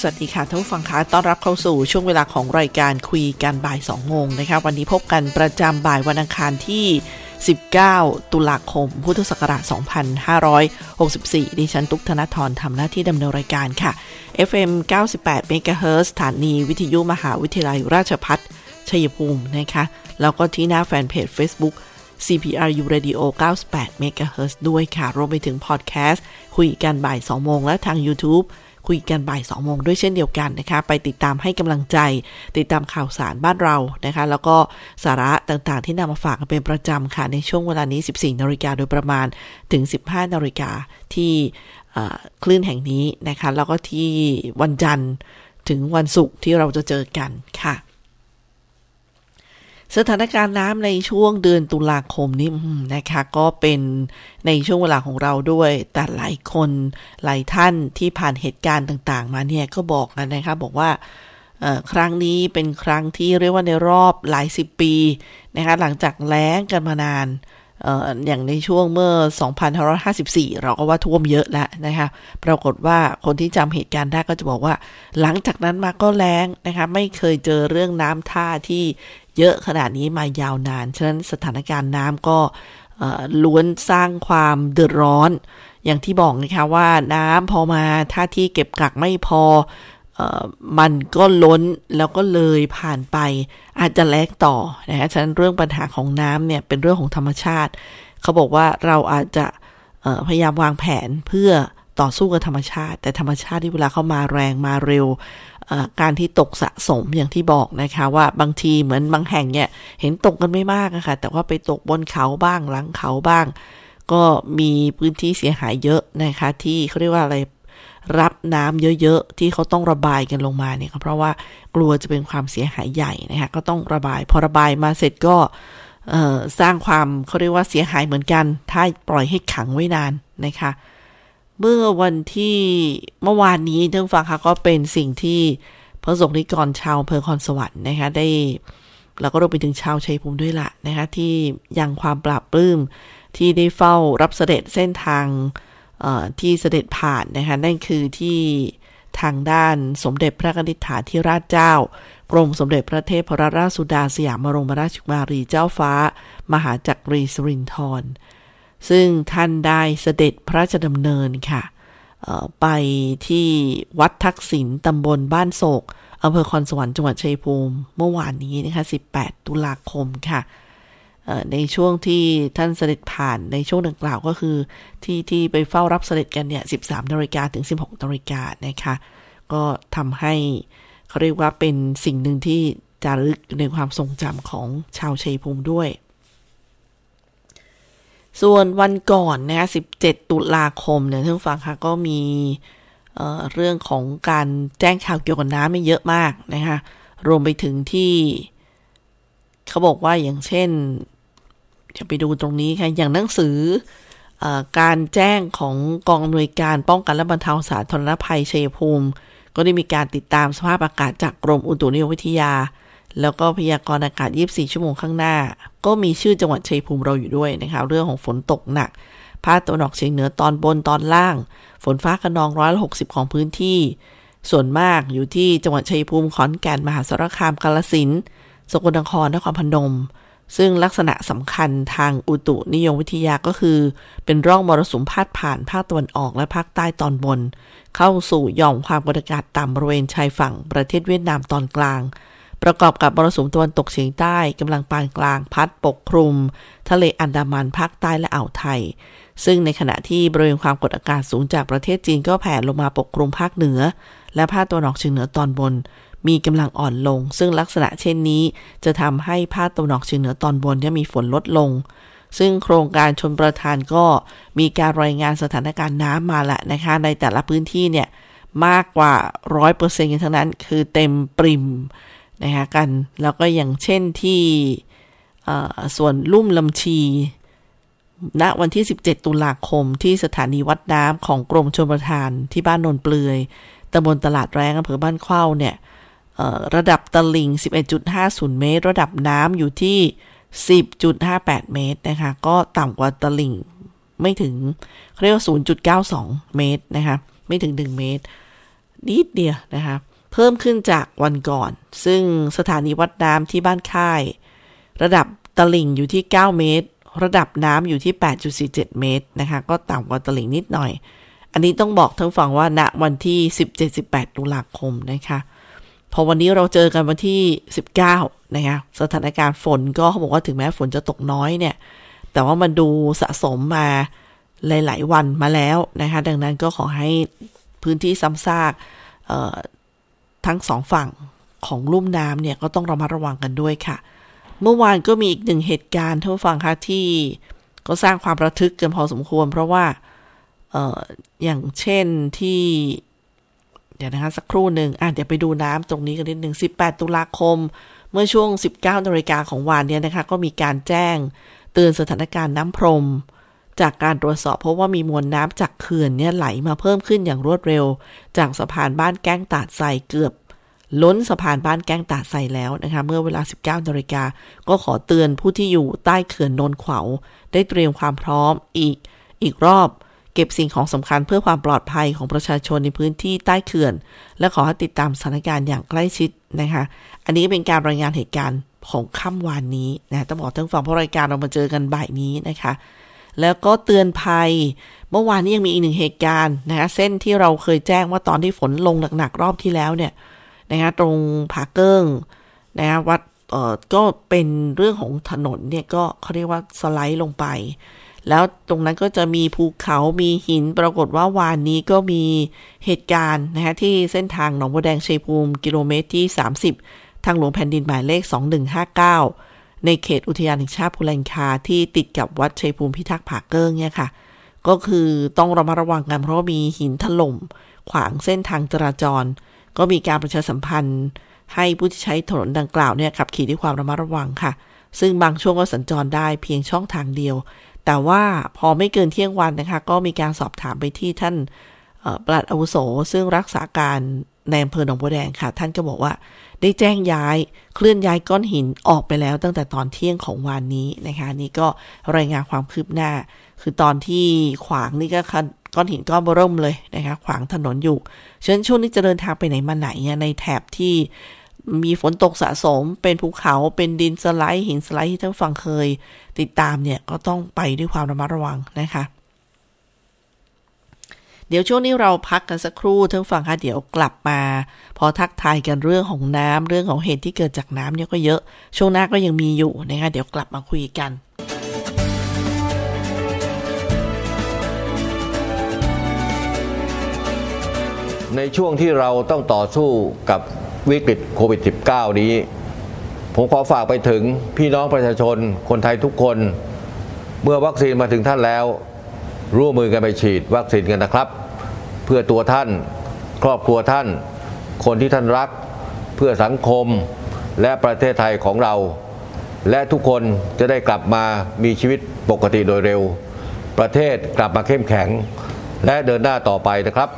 สวัสดีค่ะท่านผู้ฟังคะต้อนรับเข้าสู่ช่วงเวลาของรายการคุยกันบ่าย2โมงนะคะ วันนี้พบกันประจำบ่ายวันอังคารที่ 19 ตุลาคม พุทธศักราช 2564 ดิฉันตุกธนทรทำหน้าที่ดำเนินรายการค่ะ FM 98 MHz สถานีวิทยุมหาวิทยาลัยราชพัฒชัยภูมินะคะ แล้วก็ที่หน้าแฟนเพจ Facebook CPRU Radio 98 MHz ด้วยค่ะ รวมไปถึงพอดแคสต์คุยกันบ่าย 2 โมงและทาง YouTube คุยกันบ่าย2โมงด้วยเช่นเดียวกันนะคะ ไปติดตามให้กำลังใจ ติดตามข่าวสารบ้านเรานะคะ แล้วก็สาระต่างๆ ที่นำมาฝากกันเป็นประจำค่ะ ในช่วงเวลานี้ 14 นาฬิกาโดยประมาณถึง 15 นาฬิกาที่คลื่นแห่งนี้นะคะ แล้วก็ที่วันจันทร์ถึงวันศุกร์ที่เราจะเจอกันค่ะ สถานการณ์น้ำในช่วงเดือนตุลาคมนี้นะคะ ก็เป็นในช่วงเวลาของเราด้วย แต่หลายคนหลายท่านที่ผ่านเหตุการณ์ต่าง ๆ มาเนี่ยก็บอกกันนะคะ บอกว่าครั้งนี้เป็นครั้งที่เรียกว่าในรอบหลายสิบปีนะคะหลังจากแล้งกันมานานอย่างในช่วงเมื่อ 2554 เราก็ว่าท่วมเยอะแล้วนะคะ ปรากฏว่าคนที่จำเหตุการณ์ได้ก็จะบอกว่า หลังจากนั้นมาก็แล้งนะคะ ไม่เคยเจอเรื่องน้ำท่าที่ เยอะขนาดนี้มายาวนาน ฉะนั้นสถานการณ์น้ำก็ล้วนสร้างความเดือดร้อน อย่างที่บอกนะคะว่าน้ำพอมาท่าที่เก็บกักไม่พอมันก็ล้นแล้วก็เลยผ่านไปอาจจะแลกต่อนะฮะฉะนั้นเรื่องปัญหาของน้ำเนี่ยเป็นเรื่องของธรรมชาติ เขาบอกว่าเราอาจจะพยายามวางแผนเพื่อต่อสู้กับธรรมชาติ แต่ธรรมชาติที่เวลาเข้ามาแรงมาเร็ว การที่ตกสะสมอย่างที่บอกนะคะว่าบางทีเหมือนบางแห่งเนี่ยเห็นตกกันไม่มากนะคะแต่ว่าไปตกบนเขาบ้างหลังเขาบ้าง ก็มีพื้นที่เสียหายเยอะนะคะที่เขาเรียกว่าอะไรรับน้ำเยอะๆ ที่เขาต้องระบายกันลงมาเนี่ยเพราะว่ากลัวจะเป็นความเสียหายใหญ่นะคะก็ต้องระบาย พอระบายมาเสร็จก็สร้างความเขาเรียกว่าเสียหายเหมือนกัน ถ้าปล่อยให้ขังไว้นานนะคะ เมื่อวันที่เมื่อวานนี้ท่านฟังค่ะก็เป็นสิ่งที่พระสงฆ์นิกรชาวเพอคอนสวรรค์นะคะได้แล้วก็รวมไปถึงชาวชัยภูมิด้วยละนะคะที่ยังความปราบปลื้มที่ได้เฝ้ารับเสด็จเส้นทางที่เสด็จผ่านนะคะนั่นคือที่ทางด้านสมเด็จพระนิธิฐาธิราชเจ้ากรมสมเด็จพระเทพรราชสุดาสยามบรมราชกุมารีเจ้าฟ้า มหาจักรีสรินทร์ ซึ่งท่านได้เสด็จพระราชดำเนินค่ะไปที่วัดทักษิณตำบลบ้านโศกอำเภอคอนสวรรค์จังหวัดชัยภูมิ เมื่อวานนี้นะคะ 18 ตุลาคมค่ะ ในช่วงที่ท่านเสด็จผ่านในช่วงดังกล่าวก็คือ ที่ที่ไปเฝ้ารับเสด็จกันเนี่ย 13นาฬิกาถึง 16นาฬิกานะคะ ก็ทำให้เขาเรียกว่าเป็นสิ่งหนึ่งที่จารึกในความทรงจำของชาวชัยภูมิด้วย ส่วนวันก่อนนะคะ17 ตุลาคมเนี่ยท่านฟังค่ะก็มีเเรื่องของการแจ้งข่าวเกี่ยวกับน้ำไม่เยอะมากนะคะรวมไปถึงที่ เขาบอกว่าอย่างเช่นจะไปดูตรงนี้ค่ะ อย่างหนังสืออการแจ้งของกองอำนวยการป้องกันและบรรเทาสาธารณภัยเชยภูมิ ก็ได้มีการติดตามสภาพอากาศจากกรมอุตุนิยมวิทยา แล้วก็พยากรณ์อากาศ 24 ชั่วโมงข้างหน้า ก็มีชื่อจังหวัดชัยภูมิเราอยู่ด้วยนะคะ เรื่องของฝนตกหนัก ภาคตะวันออกเฉียงเหนือตอนบนตอนล่าง ฝนฟ้าขนองร้อยละหกสิบของพื้นที่ ส่วนมากอยู่ที่จังหวัดชัยภูมิ ขอนแก่น มหาสารคาม กาลสิน สกลนคร นครพนม ซึ่งลักษณะสำคัญทางอุตุนิยมวิทยาก็คือ เป็นร่องมรสุมพาดผ่านภาคตะวันออกและภาคใต้ตอนบน เข้าสู่หย่อมความกดอากาศต่ำบริเวณชายฝั่งประเทศเวียดนามตอนกลาง ประกอบกับมรสุมตะวันตกเฉียงใต้กำลังปานกลางพัดปกคลุม ทะเลอันดามันภาคใต้และอ่าวไทย ซึ่งในขณะที่บริเวณความกดอากาศสูงจากประเทศจีนก็แผ่ลงมาปกคลุมภาคเหนือ และภาคตะวันออกเฉียงเหนือตอนบน มีกำลังอ่อนลง ซึ่งลักษณะเช่นนี้ จะทำให้ภาคตะวันออกเฉียงเหนือตอนบนจะมีฝนลดลง ซึ่งโครงการชนประทานก็มีการรายงานสถานการณ์น้ำมาแหละนะคะ ในแต่ละพื้นที่เนี่ยมากกว่าร้อยเปอร์เซ็นต์กันทั้งนั้น คือเต็มปริม นะคะกัน แล้วก็อย่างเช่นที่ส่วนลุ่มลำชี ณ วันที่ 17 ตุลาคมที่สถานีวัดน้ำของกรมชลประทานที่บ้านนนเปลือยตำบลตลาดแรงอำเภอบ้านเข้าเนี่ยระดับตลิ่ง 11.50 เมตร ระดับน้ำอยู่ที่ 10.58 เมตรนะคะ ก็ต่ำกว่าตลิ่งไม่ถึงเรียกว่า 0.92 เมตรนะคะ ไม่ถึง 1 เมตร นิดเดียวนะคะ เพิ่มขึ้นจากวันก่อน ซึ่งสถานีวัดน้ำที่บ้านค่าย ระดับตลิ่งอยู่ที่ 9 เมตร ระดับน้ำอยู่ที่ 8.47 เมตรนะคะ ก็ต่ำกว่าตลิ่งนิดหน่อย อันนี้ต้องบอกทั้งฝั่งว่าณวันที่ 17-18 ตุลาคมนะคะ พอวันนี้เราเจอกันวันที่ 19 นะคะ สถานการณ์ฝนก็เขาบอกว่าถึงแม้ฝนจะตกน้อยเนี่ย แต่ว่ามันดูสะสมมาหลาย ๆ วันมาแล้วนะคะ ดังนั้นก็ขอให้พื้นที่ซ้ำซาก ทั้งสองฝั่งของลุ่มน้ำเนี่ยก็ต้องระมัดระวังกันด้วยค่ะ เมื่อวานก็มีอีกหนึ่งเหตุการณ์ท่านผู้ฟังคะที่ก็สร้างความระทึกกันพอสมควร เพราะว่าอออย่างเช่นที่ เดี๋ยวนะคะสักครู่หนึ่งอะเดี๋ยวไปดูน้ำตรงนี้กันนิดหนึ่ง18 ตุลาคม เมื่อช่วง 19นาฬิกาของวันเนี้นะคะ ก็มีการแจ้งเตือนสถานการณ์น้ำพรม จากการตรวจสอบพราะว่ามีมวลน้ำจากเขื่อนเนี่ยไหลมาเพิ่มขึ้นอย่างรวดเร็ว จากสะพานบ้านแก้งตาดใสเกือบ ล้นสะพานบ้านแก้งตาดใสแล้วนะคะเมื่อเวลา 19นาฬิกาก็ขอเตือนผู้ที่อยู่ใต้เขื่อนนนขวาได้เตรียมความพร้อมอีกอีกรอบ เก็บสิ่งของสำคัญเพื่อความปลอดภัยของประชาชนในพื้นที่ใต้เขื่อน และขอให้ติดตามสถานการณ์อย่างใกล้ชิดนะคะอันนี้เป็นการรายงานเหตุการณ์ของค่ำวานนี้นะต้องบอกทั้งฝั่งเพราะรายการเรามาเจอกันบ่ายนี้นะคะ แล้วก็เตือนภัย เมื่อวานนี้ยังมีอีกหนึ่งเหตุการณ์นะคะเส้นที่เราเคยแจ้งว่าตอนที่ฝนลงหนักๆรอบที่แล้วเนี่ยนะคะตรงผาเกิ้งนะคะวัดเอ่อก็เป็นเรื่องของถนนเนี่ยก็เขาเรียกว่าสไลด์ลงไป แล้วตรงนั้นก็จะมีภูเขามีหินปรากฏว่าวานนี้ก็มีเหตุการณ์นะคะที่เส้นทางหนองบัวแดงชัยภูมิ กิโลเมตรที่ 30 ทางหลวงแผ่นดินหมายเลข 2159 ในเขตอุทยานแห่งชาติภูแลงคาที่ติดกับวัดชัยภูมิพิทักษ์ผาเกิ้งเนี่ยค่ะ ก็คือต้องระมัดระวังกันเพราะมีหินถล่ม ขวางเส้นทางจราจร ก็มีการประชาสัมพันธ์ ให้ผู้ที่ใช้ถนนดังกล่าวเนี่ยขับขี่ด้วยความระมัดระวังค่ะ ซึ่งบางช่วงก็สัญจรได้เพียงช่องทางเดียว แต่ว่าพอไม่เกินเที่ยงวันนะคะ ก็มีการสอบถามไปที่ท่านปลัดอาวุโสซึ่งรักษาการ ในอำเภอหนองบัวแดงค่ะ ท่านก็บอกว่า ได้แจ้งย้ายเคลื่อนย้ายก้อนหินออกไปแล้วตั้งแต่ตอนเที่ยงของวันนี้นะคะ นี่ก็รายงานความคืบหน้า คือตอนที่ขวางนี่ก็ก้อนหินก้อนบร่มเลยนะคะ ขวางถนนอยู่ฉะนั้นช่วงนี้จะเดินทางไปไหนมาไหนในแถบที่มีฝนตกสะสม เป็นภูเขาเป็นดินสไลด์หินสไลด์ที่ท่านฟังเคย ติดตามเนี่ยก็ต้องไปด้วยความระมัดระวังนะคะ เดี๋ยวช่วงนี้เราพักกันสักครู่ท่านฟังคะเดี๋ยวกลับมา พอทักทายกันเรื่องของน้ำเรื่องของเหตุที่เกิดจากน้ำเนี่ยก็เยอะ ช่วงหน้าก็ยังมีอยู่นะคะเดี๋ยวกลับมาคุยกันในช่วงที่เราต้องต่อสู้กับวิกฤตโควิด -19 นี้ ผมขอฝากไปถึงพี่น้องประชาชนคนไทยทุกคน เมื่อวัคซีนมาถึงท่านแล้ว ร่วมมือกันไปฉีดวัคซีนกันนะครับ เพื่อตัวท่าน ครอบครัวท่าน คนที่ท่านรัก เพื่อสังคมและประเทศไทยของเรา และทุกคนจะได้กลับมามีชีวิตปกติโดยเร็ว ประเทศกลับมาเข้มแข็ง และเดินหน้าต่อไปนะครับ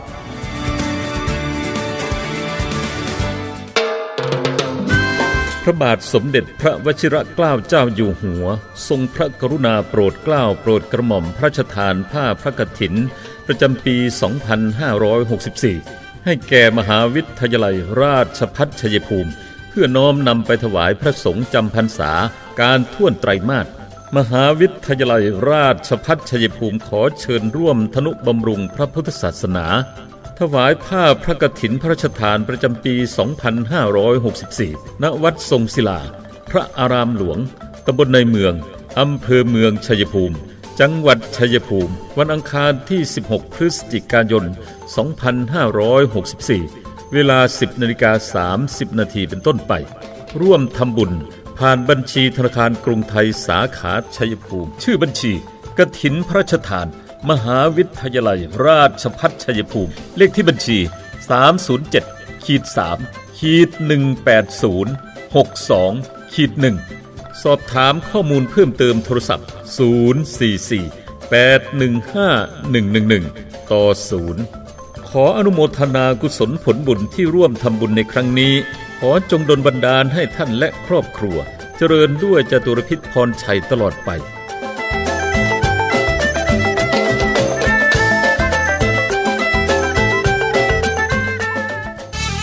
พระบาทสมเด็จพระวชิรเกล้าเจ้าอยู่หัว ทรงพระกรุณาโปรดเกล้าโปรดกระหม่อมพระราชทานผ้าพระกฐิน ประจำปี 2564 ให้แก่มหาวิทยาลัยราชพัฒชัยภูมิ เพื่อน้อมนำไปถวายพระสงฆ์จำพรรษาการท่วนไตรมาสมหาวิทยาลัยราชพัฒชัยภูมิขอเชิญร่วมธนุบำรุงพระพุทธศาสนา ถวายผ้าพระกฐินพระราชทานประจำปี 2564 ณ วัดทรงศิลา พระอารามหลวง ตำบลในเมือง อำเภอเมืองชัยภูมิ จังหวัดชัยภูมิ วันอังคารที่ 16 พฤศจิกายน 2564 เวลา 10นาฬิกา30 นาทีเป็นต้นไป ร่วมทำบุญ ผ่านบัญชีธนาคารกรุงไทยสาขาชัยภูมิ ชื่อบัญชีกฐินพระราชทาน มหาวิทยาลัยราชพัฒชัยภูมิ เลขที่บัญชี 307ขีด3ขีด180 62ขีด1สอบถามข้อมูลเพิ่มเติมโทรศัพท์ 044 815 111 ต่อ 0 ขออนุโมทนากุศลผลบุญที่ร่วมทำบุญในครั้งนี้ ขอจงดลบันดาลให้ท่านและครอบครัว เจริญด้วยจตุรพิษพรชัยตลอดไป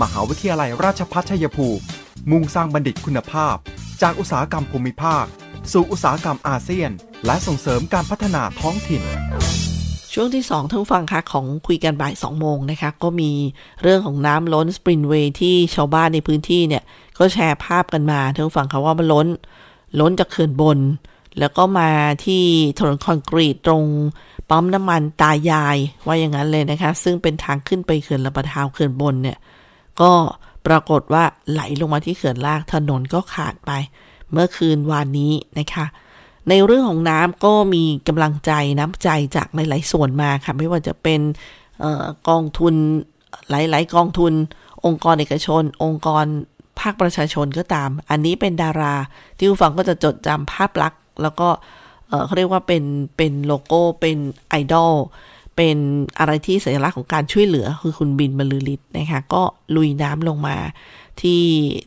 มหาวิทยาลัยราชภัฏชัยภูมิ มุ่งสร้างบัณฑิตคุณภาพ จากอุตสาหกรรมภูมิภาค สู่อุตสาหกรรมอาเซียน และส่งเสริมการพัฒนาท้องถิ่น ช่วงที่ 2ท่านฟังค่ะของคุยกันบ่าย 2 โมงนะคะ ก็มีเรื่องของน้ำล้นสปรินเวย์ที่ชาวบ้านในพื้นที่เนี่ย ก็แชร์ภาพกันมาท่านผู้ฟังค่ะว่ามันล้น ล้นจากเขื่อนบน แล้วก็มาที่ถนนคอนกรีตตรงปั๊มน้ำมันตายายว่าอย่างนั้นเลยนะคะ ซึ่งเป็นทางขึ้นไปเขื่อนลำปะทาวเขื่อนบนเนี่ย ก็ปรากฏว่าไหลลงมาที่เขื่อนล่างถนนก็ขาดไป เมื่อคืนวานนี้นะคะ ในเรื่องของน้ำก็มีกำลังใจน้ำใจจากหลาย ๆ ส่วนมาค่ะไม่ว่าจะเป็นออกองทุนหลาย ๆ กองทุน องค์กรเอกชน องค์กรภาคประชาชนก็ตาม อันนี้เป็นดารา ที่ผู้ฟังก็จะจดจำภาพลักษณ์ แล้วก็เขาเรียกว่าเป็นเป็นโลโก้เป็นไอดอล เป็นอะไรที่สัญลักษณ์ของการช่วยเหลือคือคุณบินบรรลือฤทธิ์นะคะ ก็ลุยน้ำลงมา ที่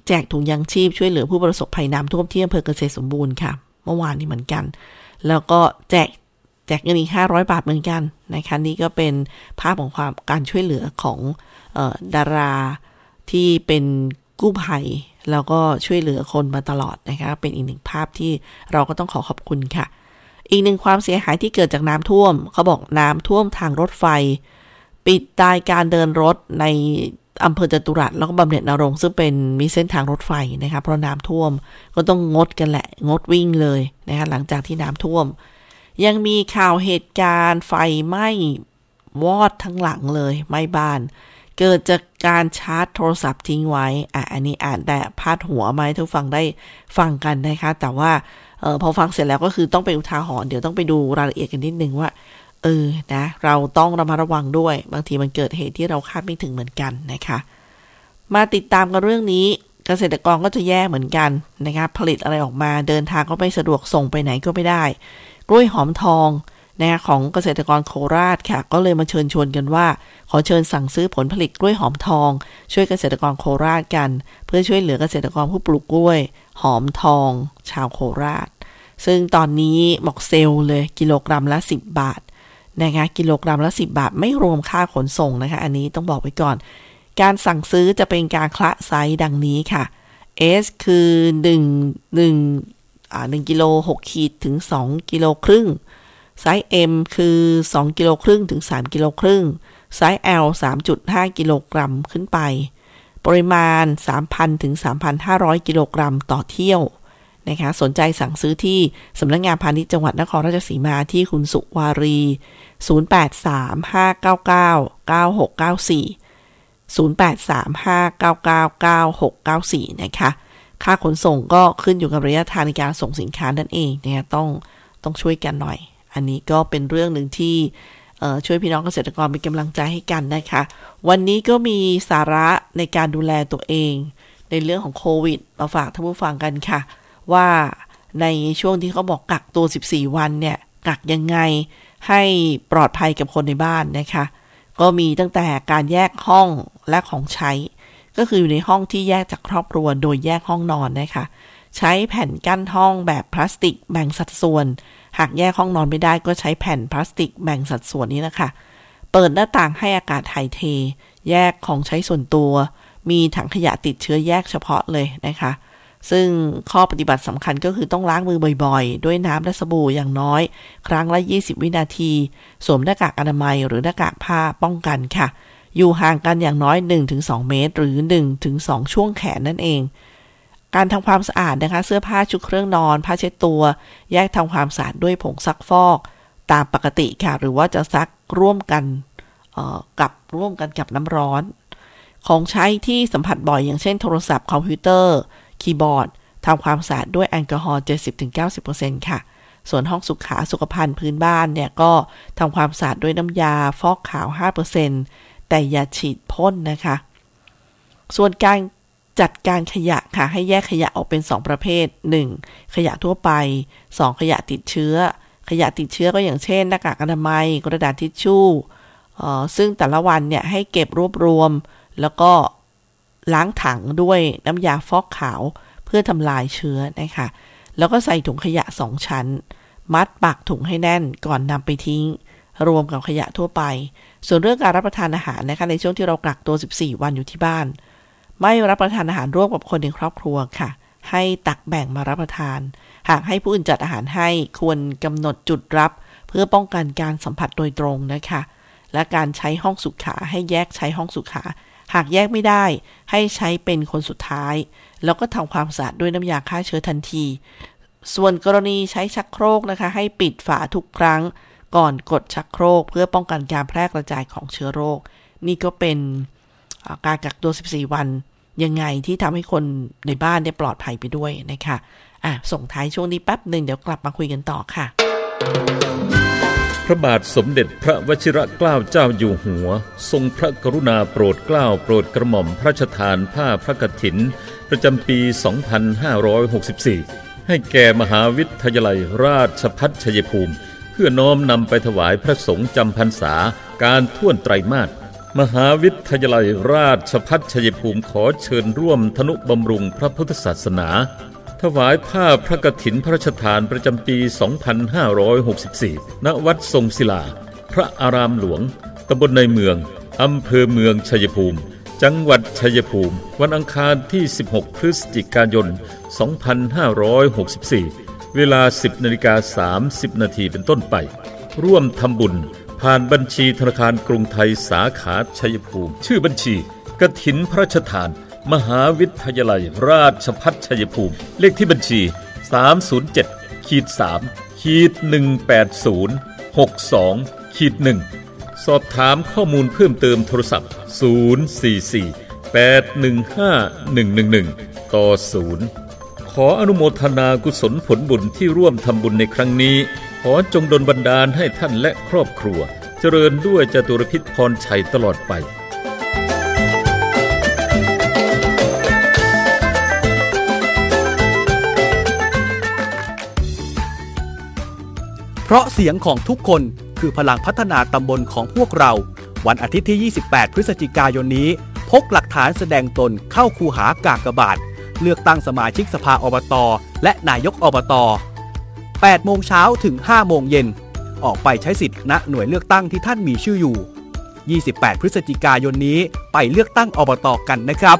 แจกถุงยังชีพช่วยเหลือผู้ประสบภัยน้ำท่วมที่อำเภอเกษตรสมบูรณ์ค่ะ เมื่อวานนี้เหมือนกัน แล้วก็แจกแจกเงินอีกห้าร้อยบาทเหมือนกันนะคะนี่ก็เป็นภาพของความการช่วยเหลือของออดาราที่เป็นกู้ภัยแล้วก็ช่วยเหลือคนมาตลอดนะคะ เป็นอีกหนึ่งภาพที่เราก็ต้องขอขอบคุณค่ะ อีกหนึ่งความเสียหายที่เกิดจากน้ำท่วม เขาบอกน้ำท่วมทางรถไฟ ปิดตายการเดินรถในอำเภอจตุรัสแล้วก็บำเหน็จนรงซึ่งเป็นมีเส้นทางรถไฟนะคะเพราะน้ำท่วมก็ต้องงดกันแหละ งดวิ่งเลยนะคะหลังจากที่น้ำท่วม ยังมีข่าวเหตุการณ์ไฟไหม้วอดทั้งหลังเลยไหม้บ้าน เกิดจากการชาร์จโทรศัพท์ทิ้งไว้อะอันนี้อ่านแต่พาดหัวมาให้ทุกฟังได้ฟังกันนะคะ แต่ว่า ออพอฟังเสร็จแล้วก็คือต้องไปอุทาหรณ์เดี๋ยวต้องไปดูรายละเอียดกันนิดนึงว่า เออนะ เราต้องระมัดระวังด้วย บางทีมันเกิดเหตุที่เราคาดไม่ถึงเหมือนกันนะคะ มาติดตามกันเรื่องนี้เกษตรกรก็จะแย่เหมือนกันนะคะผลิตอะไรออกมาเดินทางก็ไม่สะดวกส่งไปไหนก็ไม่ได้ กล้วยหอมทอง นะของเกษตรกรโคราชค่ะ ก็เลยมาเชิญชวนกันว่า ขอเชิญสั่งซื้อผลผลิตกล้วยหอมทอง ช่วยเกษตรกรโคราชกัน เพื่อช่วยเหลือเกษตรกรผู้ปลูกกล้วย หอมทอง ชาวโคราช ซึ่งตอนนี้บอกเซลเลยกิโลกรัมละ 10 บาทนะคะกิโลกรัมละ 10 บาท ไม่รวมค่าขนส่งนะคะ อันนี้ต้องบอกไว้ก่อน การสั่งซื้อจะเป็นการคละไซส์ดังนี้ค่ะ S คือ1 1อ่า1กิโล6ขีดถึง 2 กิโลครึ่ง ไซส์ M คือ 2กิโลครึ่งถึง 3กิโลครึ่งไซส์ L 3.5 กิโลกรัมขึ้นไป ปริมาณ 3,000 ถึง 3,500 กิโลกรัมต่อเที่ยวนะคะสนใจสั่งซื้อที่สำนักงานพาณิชย์จังหวัดนครราชสีมาที่คุณสุวารี 0835999694 0835999694 นะคะ ค่าขนส่งก็ขึ้นอยู่กับระยะทางในการส่งสินค้านั่นเองเนี่ยต้องต้องช่วยกันหน่อย อันนี้ก็เป็นเรื่องหนึ่งที่ช่วยพี่น้องเกษตรกรเป็นกำลังใจให้กันนะคะ วันนี้ก็มีสาระในการดูแลตัวเอง ในเรื่องของโควิดมาฝากท่านผู้ฟังกันค่ะ ว่าในช่วงที่เขาบอกกักตัว 14 วันเนี่ย กักยังไงให้ปลอดภัยกับคนในบ้านนะคะ ก็มีตั้งแต่การแยกห้องและของใช้ ก็คืออยู่ในห้องที่แยกจากครอบครัวโดยแยกห้องนอนนะคะ ใช้แผ่นกั้นห้องแบบพลาสติกแบ่งสัดส่วน หากแยกห้องนอนไม่ได้ก็ใช้แผ่นพลาสติกแบ่งสัดส่วนนี้นะคะ เปิดหน้าต่างให้อากาศถ่ายเท แยกของใช้ส่วนตัว มีถังขยะติดเชื้อแยกเฉพาะเลยนะคะ ซึ่งข้อปฏิบัติสำคัญก็คือต้องล้างมือบ่อยๆ ด้วยน้ำและสบู่อย่างน้อย ครั้งละ 20 วินาที สวมหน้ากากอนามัยหรือหน้ากากผ้าป้องกันค่ะ อยู่ห่างกันอย่างน้อย 1-2 เมตร หรือ 1-2 ช่วงแขนนั่นเอง การทำความสะอาดนะคะ เสื้อผ้าชุดเครื่องนอนผ้าเช็ดตัว แยกทำความสะอาดด้วยผงซักฟอก ตามปกติค่ะ หรือว่าจะซักร่วมกันกับร่วมกันกับน้ำร้อน ของใช้ที่สัมผัสบ่อยอย่างเช่นโทรศัพท์คอมพิวเตอร์ คีย์บอร์ดทำความสะอาดด้วยแอลกอฮอล์ 70-90%ค่ะ ส่วนห้องสุขาสุขภัณฑ์พื้นบ้านเนี่ยก็ทำความสะอาดด้วยน้ำยาฟอกขาว 5%แต่อย่าฉีดพ่นนะคะ ส่วนการ จัดการขยะค่ะ ให้แยกขยะออกเป็น 2 ประเภท 1. ขยะทั่วไป 2. ขยะติดเชื้อ ขยะติดเชื้อก็อย่างเช่น หน้ากากอนามัย กระดาษทิชชู่ซึ่งแต่ละวันเนี่ยให้เก็บรวบรวม แล้วก็ล้างถังด้วยน้ำยาฟอกขาวเพื่อทำลายเชื้อนะคะ แล้วก็ใส่ถุงขยะสองชั้น มัดปากถุงให้แน่นก่อนนำไปทิ้ง รวมกับขยะทั่วไป ส่วนเรื่องการรับประทานอาหารนะคะในช่วงที่เรากักตัว 14 วันอยู่ที่บ้าน ไม่รับประทานอาหารร่วมกับคนในครอบครัวค่ะ ให้ตักแบ่งมารับประทาน หากให้ผู้อื่นจัดอาหารให้ควรกำหนดจุดรับ เพื่อป้องกันการสัมผัสโดยตรงนะคะ และการใช้ห้องสุขาให้แยกใช้ห้องสุขา หากแยกไม่ได้ ให้ใช้เป็นคนสุดท้าย แล้วก็ทำความสะอาดด้วยน้ำยาฆ่าเชื้อทันที ส่วนกรณีใช้ชักโครกนะคะ ให้ปิดฝาทุกครั้ง ก่อนกดชักโครก เพื่อป้องกันการแพร่กระจายของเชื้อโรค นี่ก็เป็น การกักตัว 14 วันยังไงที่ทำให้คนในบ้านได้ปลอดภัยไปด้วยนะคะอะส่งท้ายช่วงนี้แป๊บหนึ่งเดี๋ยวกลับมาคุยกันต่อค่ะ พระบาทสมเด็จพระวชิรเกล้าเจ้าอยู่หัว ทรงพระกรุณาโปรดเกล้าโปรดกระหม่อมพระราชทานผ้าพระกฐิน ประจำปี 2564 ให้แก่มหาวิทยาลัยราชพัฒชัยภูมิ เพื่อน้อมนำไปถวายพระสงฆ์จำพรรษาการท่วนไตรมาส มหาวิทยาลัยราชพัฒชัยภูมิขอเชิญร่วมธนุบำรุงพระพุทธศาสนา ถวายผ้าพระกฐินพระราชทานประจำปี 2564 ณ วัดทรงศิลา พระอารามหลวง ตำบลในเมือง อำเภอเมืองชัยภูมิ จังหวัดชัยภูมิ วันอังคารที่ 16 พฤศจิกายน 2564 เวลา 10นาฬิกา30นาทีเป็นต้นไป ร่วมทำบุญ ผ่านบัญชีธนาคารกรุงไทยสาขาชัยภูมิ ชื่อบัญชีกฐินพระราชทาน มหาวิทยาลัยราชพัฒชัยภูมิ เลขที่บัญชี 307ขีด3ขีด180 62ขีด1สอบถามข้อมูลเพิ่มเติมโทรศัพท์ 044 815 111 ต่อ 0 ขออนุโมทนากุศลผลบุญที่ร่วมทำบุญในครั้งนี้ อจงดลบันดาลให้ท่านและครอบครัว เจริญด้วยจตุรพิษพรชัยตลอดไปเพราะเสียงของทุกคนคือพลังพัฒนาตำบลของพวกเรา วันอาทิตย์ที่ 28 พฤศจิกายนนี้ พกหลักฐานแสดงตนเข้าคูหากากบาท เลือกตั้งสมาชิกสภาอบตและนายกอบต 8 โมงเช้าถึง 5 โมงเย็น ออกไปใช้สิทธิ์ณหน่วยเลือกตั้งที่ท่านมีชื่ออยู่ 28 พฤศจิกายนนี้ไปเลือกตั้งอบตกันนะครับ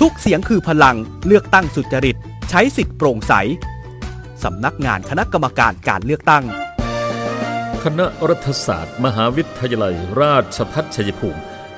ทุกเสียงคือพลังเลือกตั้งสุจริต ใช้สิทธิ์โปร่งใส สำนักงานคณะกรรมการการเลือกตั้ง คณะรัฐศาสตร์ มหาวิทยาลัย ราชพัฒชัยภูมิ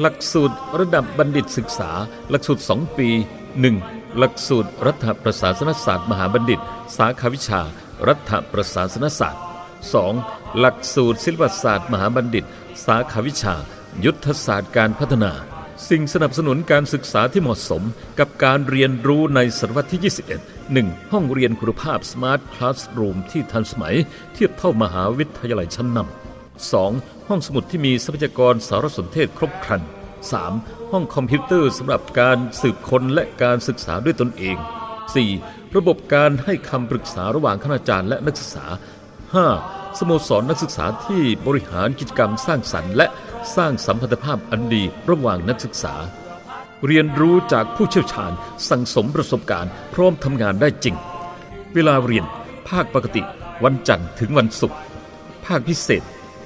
หลักสูตรระดับบัณฑิตศึกษา หลักสูตร 2 ปี 1. หลักสูตรรัฐประศาสนศาสตร์ มหาบัณฑิต สาขาวิชา รัฐประศาสนศาสตร์ 2. หลักสูตรศิลปศาสตร์ มหาบัณฑิต สาขาวิชา ยุทธศาสตร์การพัฒนา สิ่งสนับสนุนการศึกษาที่เหมาะสมกับการเรียนรู้ในศตวรรษที่ 21 1. ห้องเรียนคุณภาพ Smart Classroom ที่ทันสมัย เทียบเท่ามหาวิทยาลัยชั้นนำ 2. ห้องสมุดที่มีทรัพยากรสารสนเทศครบครัน 3. ห้องคอมพิวเตอร์สำหรับการสืบค้นและการศึกษาด้วยตนเอง 4. ระบบการให้คำปรึกษาระหว่างคณาจารย์และนักศึกษา 5. สโมสรนักศึกษาที่บริหารกิจกรรมสร้างสรรค์และสร้างสัมพันธภาพอันดีระหว่างนักศึกษา เรียนรู้จากผู้เชี่ยวชาญ สั่งสมประสบการณ์ พร้อมทำงานได้จริง เวลาเรียน ภาคปกติ วันจันทร์ถึงวันศุกร์ภาคพิเศษ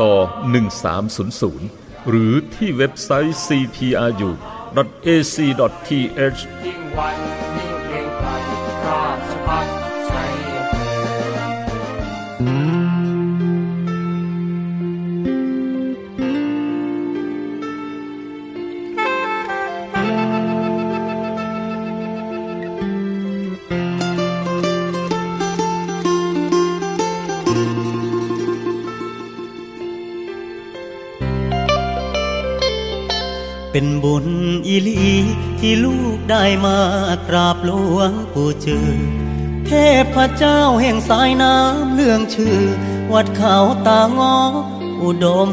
ต่อ 1300 หรือที่เว็บไซต์ cpru ac.th ยิ่งวันยิ่งเกรงไกรราชพัฒ ได้มากราบหลวงปู่เจือเทพเจ้าแห่งสายน้ำเรื่องชื่อ วัดเขาตางออุดม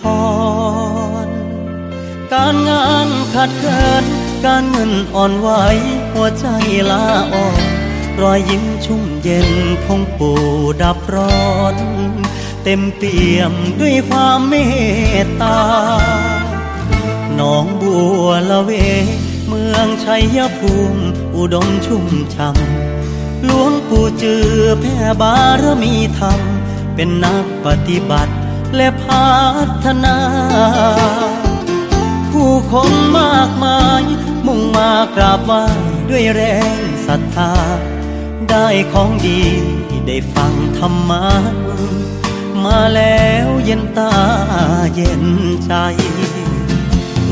พร การงานขาดเคินการเงินอ่อนไหวหัวใจลาอ่อนรอยยิ้มชุ่มเย็นของปู่ดับร้อน เต็มเปี่ยมด้วยความเมตตาหนองบัวละเว เมืองชัยภูมิ อุดมชุ่มช่ำหลวงปู่จือแผ่บารมีธรรม เป็นนักปฏิบัติและพัฒนา ผู้คนมากมาย มุ่งมากราบไหว้ด้วยแรงศรัทธา ได้ของดีได้ฟังธรรมะมาแล้วเย็นตาเย็นใจ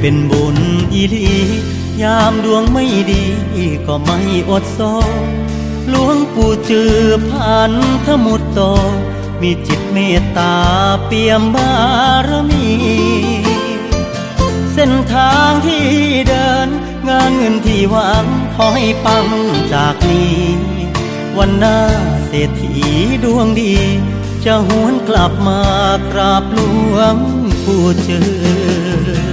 เป็นบุญอีลี ยามดวงไม่ดีก็ไม่อดโซหลวงปู่จือผ่านทมุตโต มีจิตเมตตาเปี่ยมบารมี เส้นทางที่เดิน งานเงินที่หวังขอให้ปังจากนี้ วันหน้าเศรษฐีดวงดี จะหวนกลับมากราบหลวงปู่เจอ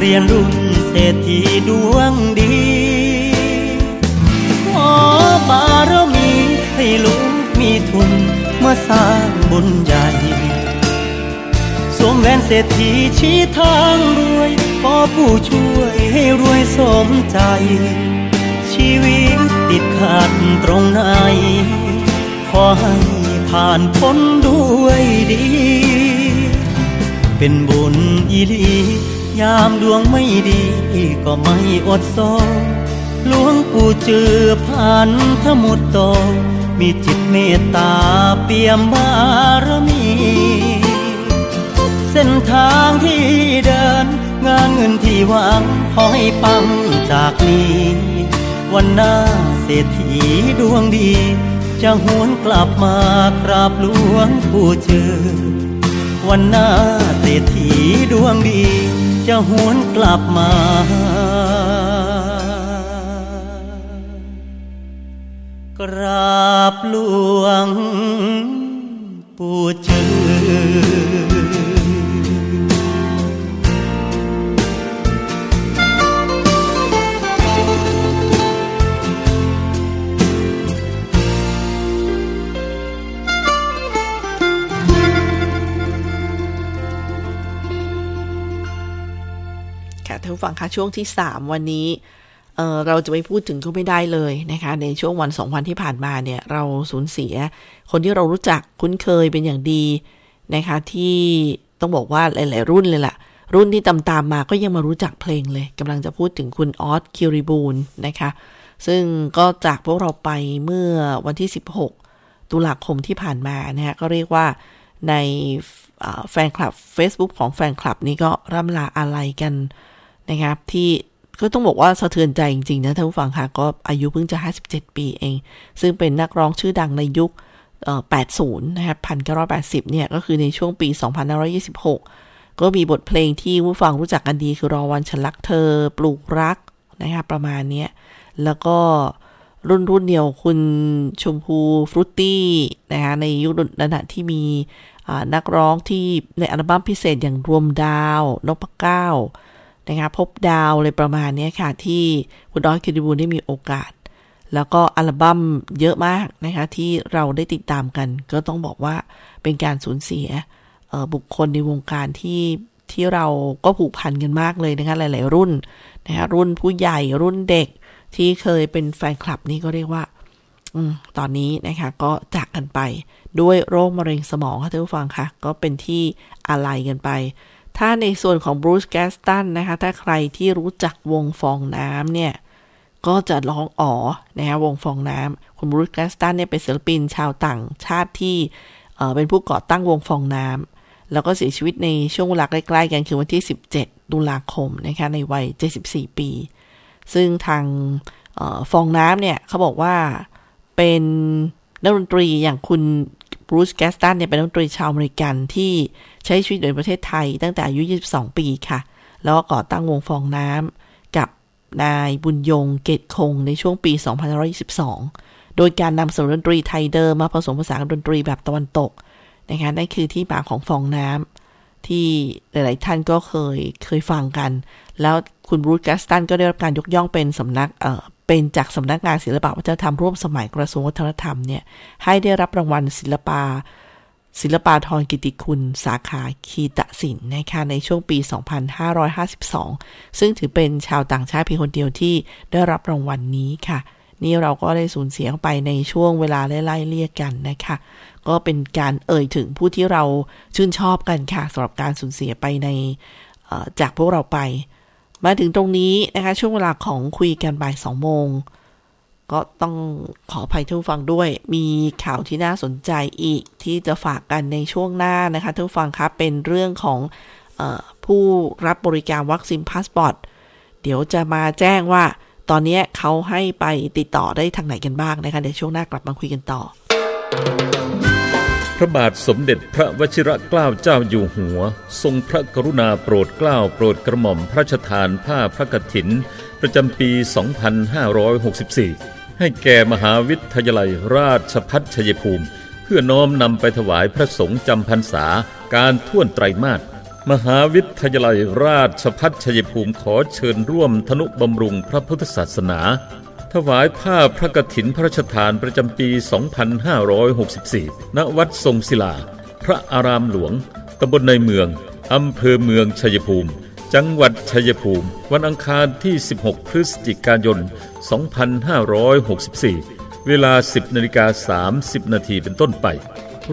เรียนรุ่นเศรษฐีดวงดี ขอบารมีให้ลูกมีทุนมาสร้างบุญใหญ่สวมแหวนเศรษฐีชี้ทางรวยขอผู้ช่วยให้รวยสมใจ ชีวิตติดขัดตรงไหน ขอให้ผ่านพ้นด้วยดี เป็นบุญอีลี ยามดวงไม่ดีก็ไม่อดโซหลวงปู่เจือผ่านทั้งหมดโต มีจิตเมตตาเปี่ยมบารมี เส้นทางที่เดิน งานเงินที่หวังขอให้ปังจากนี้ วันหน้าเศรษฐีดวงดี จะหวนกลับมากราบหลวงปู่เจือวันหน้าเศรษฐีดวงดี จะหวนกลับมา กราบหลวงปู่เจือ ท่านผู้ฟังคะช่วงที่ 3 วันนี้เเราจะไม่พูดถึงก็ไม่ได้เลยนะคะ ในช่วงวันสองวันที่ผ่านมาเนี่ยเราสูญเสีย คนที่เรารู้จักคุ้นเคยเป็นอย่างดีนะคะ ที่ต้องบอกว่าหลาย ๆ รุ่นเลยล่ะ รุ่นที่ตามตามๆมาก็ยังมารู้จักเพลงเลยกำลังจะพูดถึงคุณออสคิริบูลนะคะ ซึ่งก็จากพวกเราไปเมื่อวันที่ 16 ตุลาคมที่ผ่านมานะคะก็เรียกว่าในแฟนคลับ Facebook ของแฟนคลับนี้ก็ร่ำลาอะไรกัน นะครับที่ก็ต้องบอกว่าสะเทือนใจจริงๆนะท่านผู้ฟังค่ะก็อายุเพิ่งจะ 57 ปีเอง ซึ่งเป็นนักร้องชื่อดังในยุค 80 นะครับ1980 เนี่ย ก็คือในช่วงปี 2526 ก็มีบทเพลงที่ผู้ฟังรู้จักกันดีคือรอวันฉันรักเธอ ปลูกรักนะครับประมาณนี้แล้วก็รุ่นรุ่นเดียวคุณชมพูฟรุตตี้นะคะในยุคนั้นที่มีนักร้องที่ในอัลบั้มพิเศษอย่างรวมดาวนพเก้า นะคะพบดาวเลยประมาณนี้ค่ะ ที่คุณดอยคิดิบูลได้มีโอกาส แล้วก็อัลบั้มเยอะมากนะคะ ที่เราได้ติดตามกัน ก็ต้องบอกว่าเป็นการสูญเสียบุคคลในวงการที่ที่เราก็ผูกพันกันมากเลยนะคะหลาย ๆ รุ่นนะคะรุ่นผู้ใหญ่รุ่นเด็กที่เคยเป็นแฟนคลับนี่ก็เรียกว่าอตอนนี้นะคะก็จากกันไปด้วยโรคมะเร็งสมองค่ะท่านผู้ฟังค่ะ ก็เป็นที่อาลัยกันไป ถ้าในส่วนของบรูซแกสตันนะคะ ถ้าใครที่รู้จักวงฟองน้ำเนี่ย ก็จะร้องอ๋อนะคะวงฟองน้ำคุณบรูซแกสตันเนี่ยเป็นศิลปินชาวต่างชาติที่เป็นผู้ก่อตั้งวงฟองน้ำแล้วก็เสียชีวิตในช่วงเวลาใกล้ๆกันคือวันที่ 17 ตุลาคมนะคะในวัย 74 ปี ซึ่งทางเอ่อฟองน้ำเนี่ยเขาบอกว่าเป็นนักดนตรีอย่างคุณ บรูซแกสตันเนี่ยเป็นนักดนตรีชาวอเมริกันที่ใช้ชีวิตอยู่ในประเทศไทย ตั้งแต่อายุ 22 ปีค่ะ แล้วก็ก่อตั้งวงฟองน้ำกับนายบุญยงเกตคงในช่วงปี 2522 โดยการนำสนดนตรีไทยเดิมมาผสมผสานกับดนตรีแบบตะวันตกนะคะนั่นคือที่มาของฟองน้ำที่หลาย ๆ ท่านก็เคยเคยฟังกัน แล้วคุณบรูซแกสตันก็ได้รับการยกย่องเป็นสำนัก เป็นจากสำนักงานศิลปะวัฒนธรรมร่วมสมัยกระทรวงวัฒนธรรมเนี่ยให้ได้รับรางวัลศิลปาศิลปาทรกิติคุณสาขาคีตศิลป์นะคะในช่วงปี 2552 ซึ่งถือเป็นชาวต่างชาติเพียงคนเดียวที่ได้รับรางวัลนนี้ค่ะ นี่เราก็ได้สูญเสียไปในช่วงเวลาไล่เรียกกันนะคะ ก็เป็นการเอ่ยถึงผู้ที่เราชื่นชอบกันค่ะสำหรับการสูญเสียไปในจากพวกเราไป มาถึงตรงนี้นะคะช่วงเวลาของคุยกันบ่ายสองโมง ก็ต้องขออภัยท่านฟังด้วย มีข่าวที่น่าสนใจอีกที่จะฝากกันในช่วงหน้านะคะท่านฟังครับเป็นเรื่องของเอ่อผู้รับบริการวัคซีนพาสปอร์ตเดี๋ยวจะมาแจ้งว่า ตอนนี้เขาให้ไปติดต่อได้ทางไหนกันบ้างนะคะเดี๋ยวช่วงหน้ากลับมาคุยกันต่อ พระบาทสมเด็จพระวชิรเกล้าเจ้าอยู่หัว ทรงพระกรุณาโปรดเกล้าโปรดกระหม่อมพระราชทานผ้าพระกฐิน ประจำปี 2564 ให้แก่มหาวิทยาลัยราชพัฒชัยภูมิ เพื่อน้อมนำไปถวายพระสงฆ์จำพรรษาการท่วนไตรมาสมหาวิทยาลัยราชพัฒชัยภูมิขอเชิญร่วมธนุบำรุงพระพุทธศาสนา ถวายผ้าพระกฐินพระราชทานประจำปี 2564 ณ วัดทรงศิลา พระอารามหลวง ตำบลในเมือง อำเภอเมืองชัยภูมิ จังหวัดชัยภูมิ วันอังคารที่ 16 พฤศจิกายน 2564 เวลา 10นาฬิกา30 นาทีเป็นต้นไป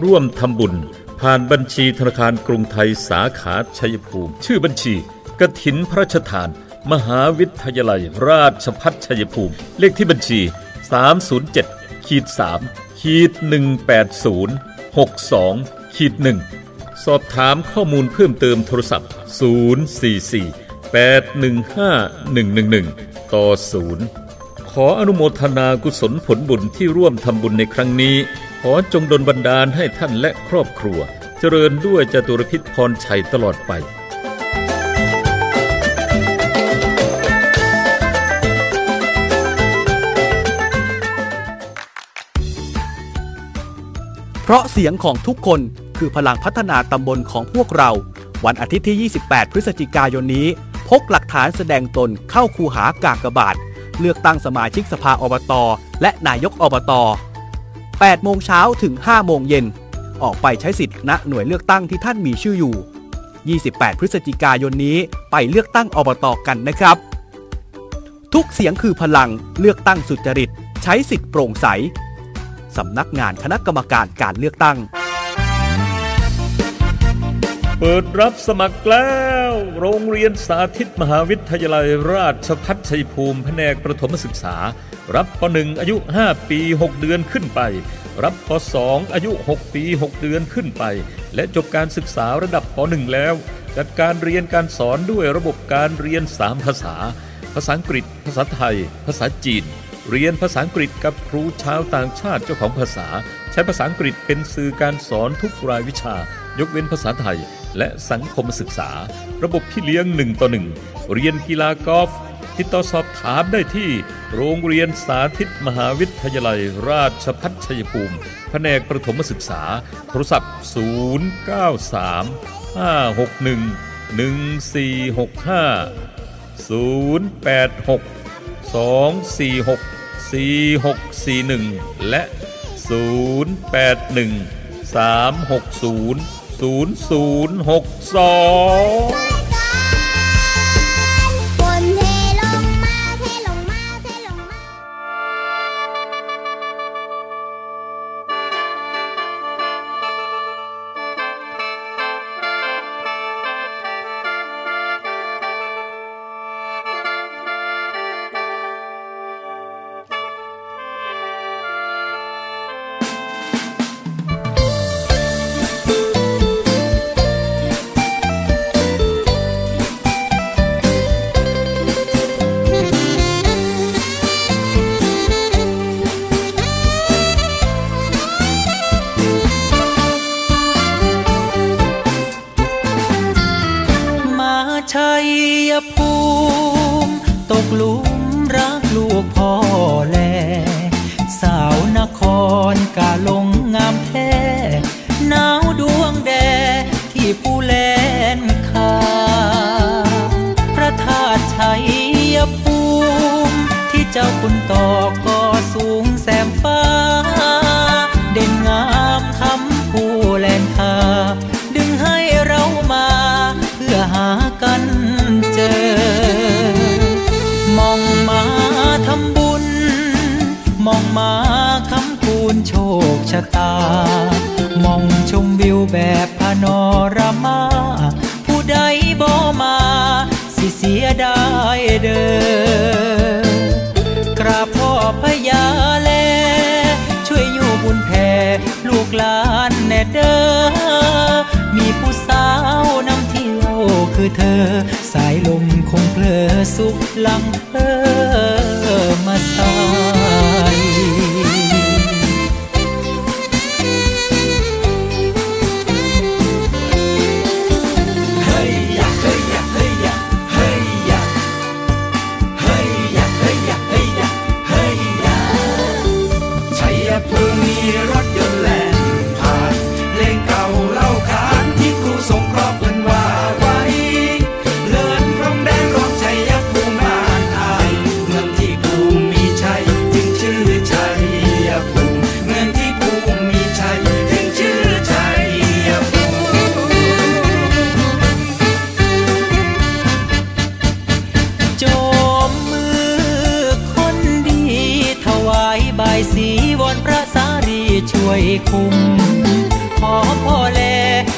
ร่วมทำบุญ ผ่านบัญชีธนาคารกรุงไทยสาขาชัยภูมิ ชื่อบัญชีกถินพระราชทาน มหาวิทยาลัยราชพัฒชัยภูมิ เลขที่บัญชี 307ขีด3ขีด180 62ขีด1สอบถามข้อมูลเพิ่มเติมโทรศัพท์ 044 815 111 ต่อ 0 ขออนุโมทนากุศลผลบุญที่ร่วมทำบุญในครั้งนี้ ขอจงดลบันดาลให้ท่านและครอบครัว เจริญด้วยจตุรพิษพรชัยตลอดไป เพราะเสียงของทุกคนคือพลังพัฒนาตำบลของพวกเรา วันอาทิตย์ที่ 28 พฤศจิกายนนี้ พกหลักฐานแสดงตนเข้าคูหากากบาท เลือกตั้งสมาชิกสภาอบต และนายกอบต 8 โมงเช้าถึง 5 โมงเย็น ออกไปใช้สิทธิ์ณหน่วยเลือกตั้งที่ท่านมีชื่ออยู่ 28 พฤศจิกายนนี้ไปเลือกตั้งอบตกันนะครับ ทุกเสียงคือพลังเลือกตั้งสุจริต ใช้สิทธิ์โปร่งใส สำนักงานคณะกรรมการการเลือกตั้ง เปิดรับสมัครแล้ว โรงเรียนสาธิตมหาวิทยาลัยราชพัฒชัยภูมิแผนกประถมศึกษา รับป .1 อายุ 5 ปี 6 เดือนขึ้นไป รับป .2 อายุ 6 ปี 6 เดือนขึ้นไป และจบการศึกษาระดับป .1 แล้ว จัดการเรียนการสอนด้วยระบบการเรียน 3 ภาษา ภาษาอังกฤษ ภาษาไทย ภาษาจีน เรียนภาษาอังกฤษกับครูชาวต่างชาติเจ้าของภาษา ใช้ภาษาอังกฤษเป็นสื่อการสอนทุกรายวิชา ยกเว้นภาษาไทย และสังคมศึกษา ระบบพี่เลี้ยงหนึ่งต่อหนึ่งเรียนกีฬากอล์ฟติดต่อสอบถามได้ที่ โรงเรียนสาธิตมหาวิทยาลัย ราชพัฒชัยภูมิแผนกประถมศึกษา โทรศัพท์ 093 561 1465 086 246 4641 และ 081 360 0062 กาลงงามแท้หนาวดวงแดที่ผู้แลนคาพระธาตุชัยภูมิ ที่เจ้าคุณต่อก็สูงแสมฟ้า ตา มองชมวิวแบบพานอรามา ผู้ใดบ่มา สิเสียดายเด้อกราบพ่อพญาแล ช่วยอยู่บุญแผ่ลูกหลานแน่เด้อ มีผู้สาวนำเที่ยวคือเธอ สายลมคงเพลอสุขหลังเออมาสา ยคุมขอพ่อแล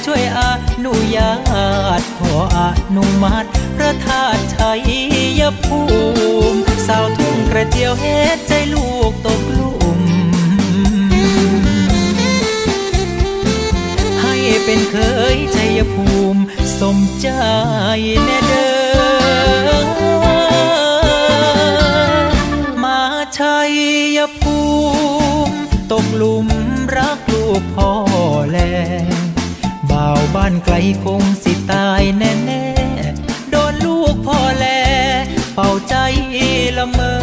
ช่วยอนุญาตขออนุมัติพระธาตุชัยภูมิสาวทุ่งกระเจียวเฮ็ดใจลูกตกหลุมให้เป็นเคยชัยภูมิสมใจแน่เด้อ พ่อแลบ่าวบ้านไกลคงสิตายแน่แน่ๆโดนลูกพ่อแล เป่าใจละเมอ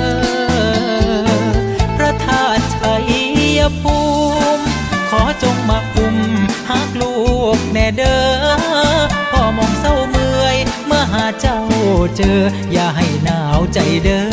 พระธาตุชัยภูมิ ขอจงมาคุมหักลูกแน่เด้อพ่อมองเศร้าเมื่อย เมื่อหาเจ้าเจอ อย่าให้หนาวใจเด้อ